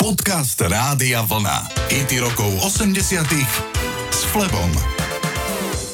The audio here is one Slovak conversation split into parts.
Podcast Rádia Vlna. IT rokov 80 s Flebom.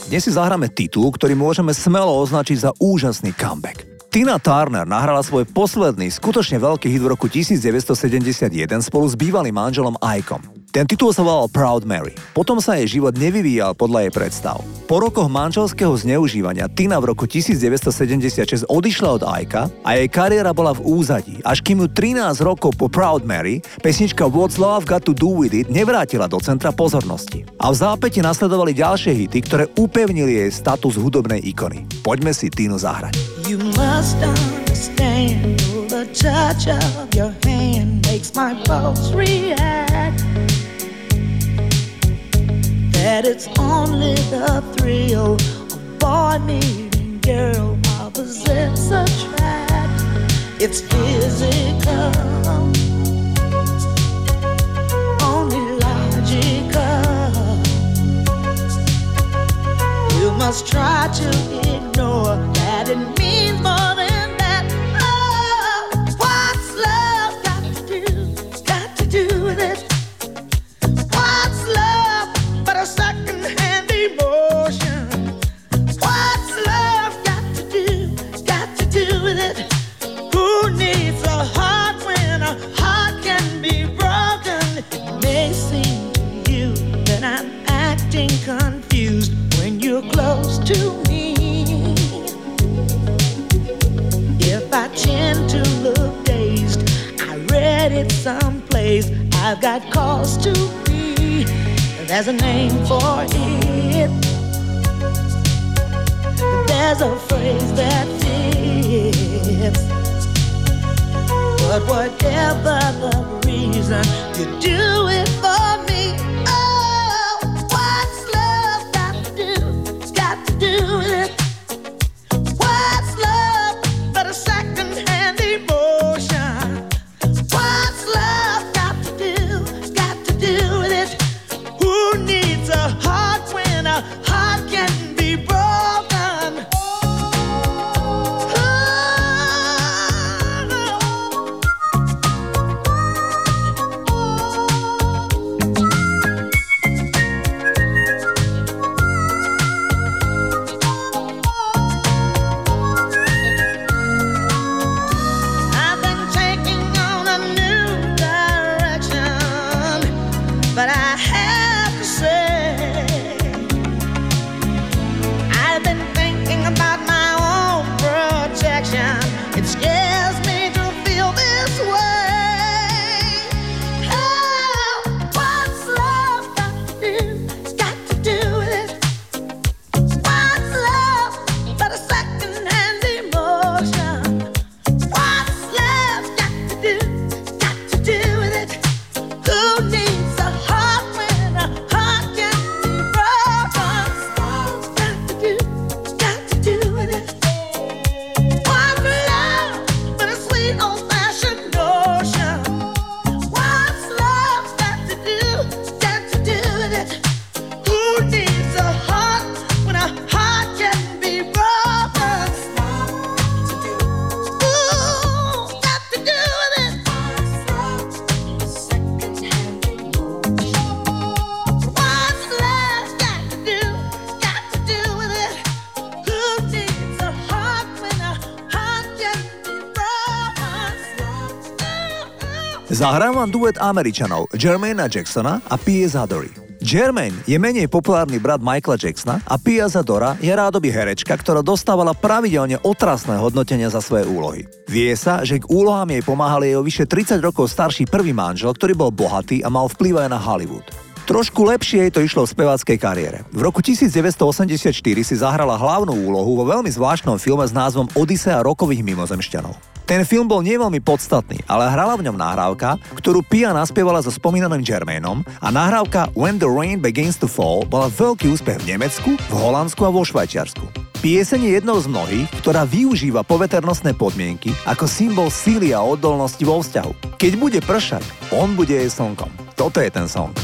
Dnes si zahráme titul, ktorý môžeme smelo označiť za úžasný comeback. Tina Turner nahrala svoj posledný, skutočne veľký hit v roku 1971 spolu s bývalým manželom Ikeom. Ten titul sa volal Proud Mary. Potom sa jej život nevyvíjal podľa jej predstav. Po rokoch manželského zneužívania Tina v roku 1976 odišla od Aika a jej kariéra bola v úzadí, až kým ju 13 rokov po Proud Mary pesnička What's Love Got to Do With It nevrátila do centra pozornosti. A v zápäti nasledovali ďalšie hity, ktoré upevnili jej status hudobnej ikony. Poďme si Tinu zahrať. You must understand the touch of your hand makes my pulse react that it's only the thrill of boy meeting girl opposites attract. It's physical, only logical. You must try to ignore that it means more than. I've got cause to be. There's a name for it. There's a phrase that fits. But whatever the reason, you do it for I have. Zahrám vám duet Američanov Jermaina Jacksona a Pia Zadory. Jermaine je menej populárny brat Michaela Jacksona a Pia Zadora je rádoby herečka, ktorá dostávala pravidelne otrasné hodnotenia za svoje úlohy. Vie sa, že k úlohám jej pomáhal jej vyše 30 rokov starší prvý manžel, ktorý bol bohatý a mal vplyv aj na Hollywood. Trošku lepšie jej to išlo v speváckej kariére. V roku 1984 si zahrala hlavnú úlohu vo veľmi zvláštnom filme s názvom Odisea rokových mimozemšťanov. Ten film bol neveľmi podstatný, ale hrala v ňom nahrávka, ktorú Pia naspievala so spomínaným Jermainom a nahrávka When the Rain Begins to Fall bola veľký úspech v Nemecku, v Holandsku a vo Švajčiarsku. Pieseň je jednou z mnohých, ktorá využíva poveternostné podmienky ako symbol síly a odolnosti vo vzťahu. Keď bude pršať, on bude jej slnkom. Toto je ten song.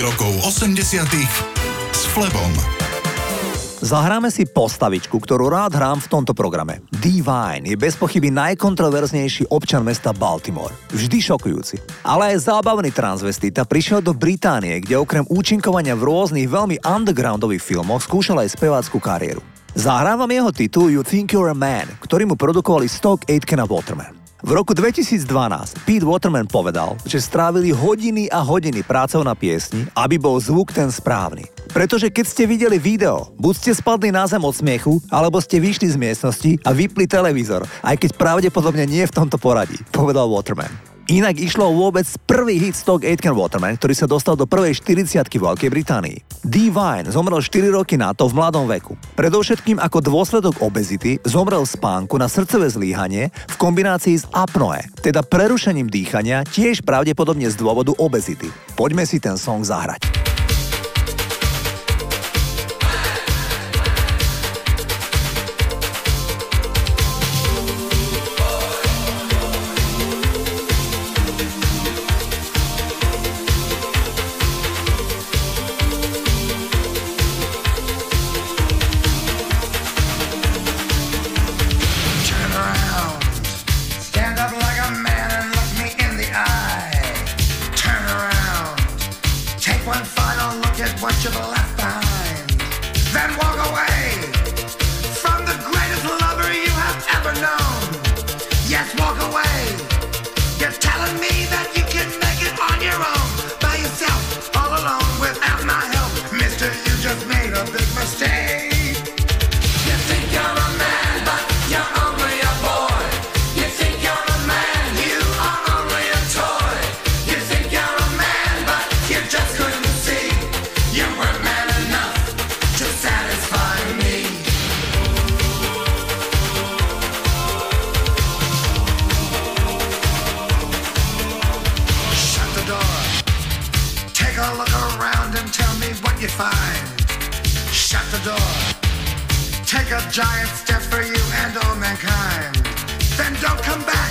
80 s Flebom. Zahráme si postavičku, ktorú rád hrám v tomto programe. Divine je bez pochyby najkontroverznejší občan mesta Baltimore. Vždy šokujúci. Ale aj zábavný transvestita prišiel do Británie, kde okrem účinkovania v rôznych veľmi undergroundových filmoch skúšal aj spevácku kariéru. Zahrávam jeho titul You Think You're a Man, ktorý mu produkovali Stock Aitken a Waterman. V roku 2012 Pete Waterman povedal, že strávili hodiny a hodiny prácou na piesni, aby bol zvuk ten správny. Pretože keď ste videli video, buď ste spadli na zem od smiechu, alebo ste vyšli z miestnosti a vypli televízor, aj keď pravdepodobne nie v tomto poradí, povedal Waterman. Inak išlo vôbec prvý hit Stock Aitken Waterman, ktorý sa dostal do prvej 40 v Veľkej Británii. Divine zomrel 4 roky na to v mladom veku. Predovšetkým ako dôsledok obezity zomrel spánku na srdcové zlíhanie v kombinácii s apnoe, teda prerušením dýchania tiež pravdepodobne z dôvodu obezity. Poďme si ten song zahrať. walk away. a look around and tell me what you find. Shut the door. Take a giant step for you and all mankind. Then don't come back.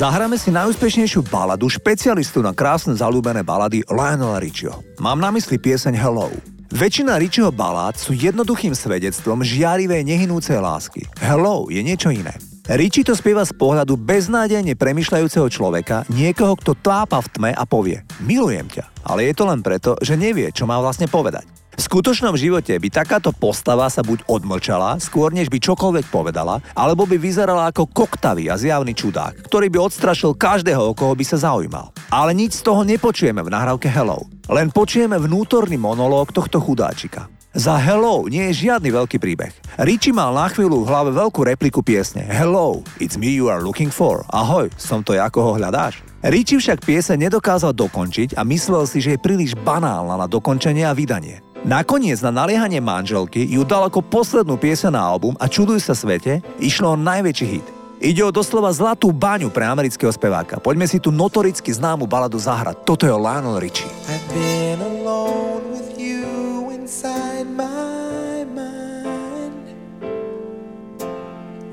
Zahráme si najúspešnejšiu baladu špecialistu na krásne zalúbené balady Lionela Richieho. Mám na mysli pieseň Hello. Väčšina Richieho balád sú jednoduchým svedectvom žiarivej nehynúcej lásky. Hello je niečo iné. Richie to spieva z pohľadu beznádejne premyšľajúceho človeka, niekoho, kto tápa v tme a povie Milujem ťa, ale je to len preto, že nevie, čo má vlastne povedať. V skutočnom živote by takáto postava sa buď odmlčala, skôr než by čokoľvek povedala, alebo by vyzerala ako koktavý a zjavný čudák, ktorý by odstrašil každého, o koho by sa zaujímal. Ale nič z toho nepočujeme v nahrávke Hello. Len počujeme vnútorný monológ tohto chudáčika. Za Hello nie je žiadny veľký príbeh. Richie mal na chvíľu v hlave veľkú repliku piesne Hello, it's me you are looking for. Ahoj, som to, ako ho hľadáš. Richie však piese nedokázal dokončiť a myslel si, že je príliš banálna na dokončenie a vydanie. Nakoniec na naliehanie manželky ju dal ako poslednú piese na album a čuduj sa svete, išlo o najväčší hit. Ide o doslova zlatú baňu pre amerického speváka. Poďme si tu notoricky známu baladu zahrať. Toto je Lionel Richie.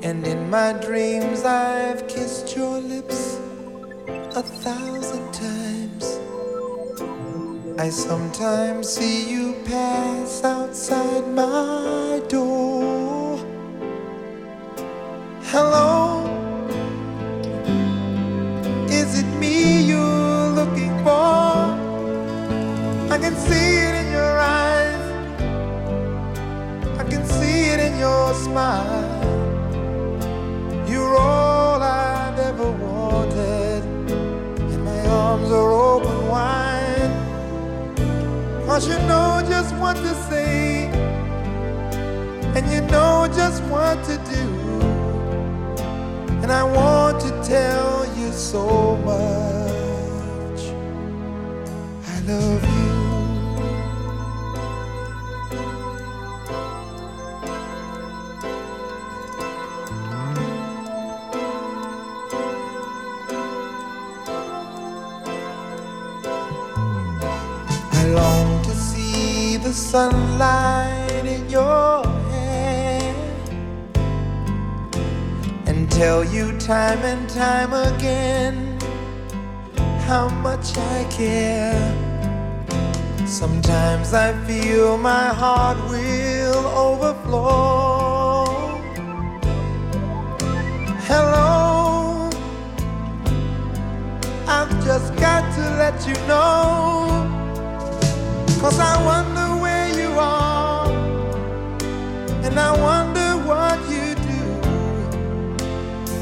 And in my dreams I've kissed your lips a thousand times I sometimes see you pass outside my door what to do. And I want to tell you so much. I love you. I long to see the sunlight in your tell you time and time again how much I care. Sometimes I feel my heart will overflow. Hello, I've just got to let you know. Cause I wonder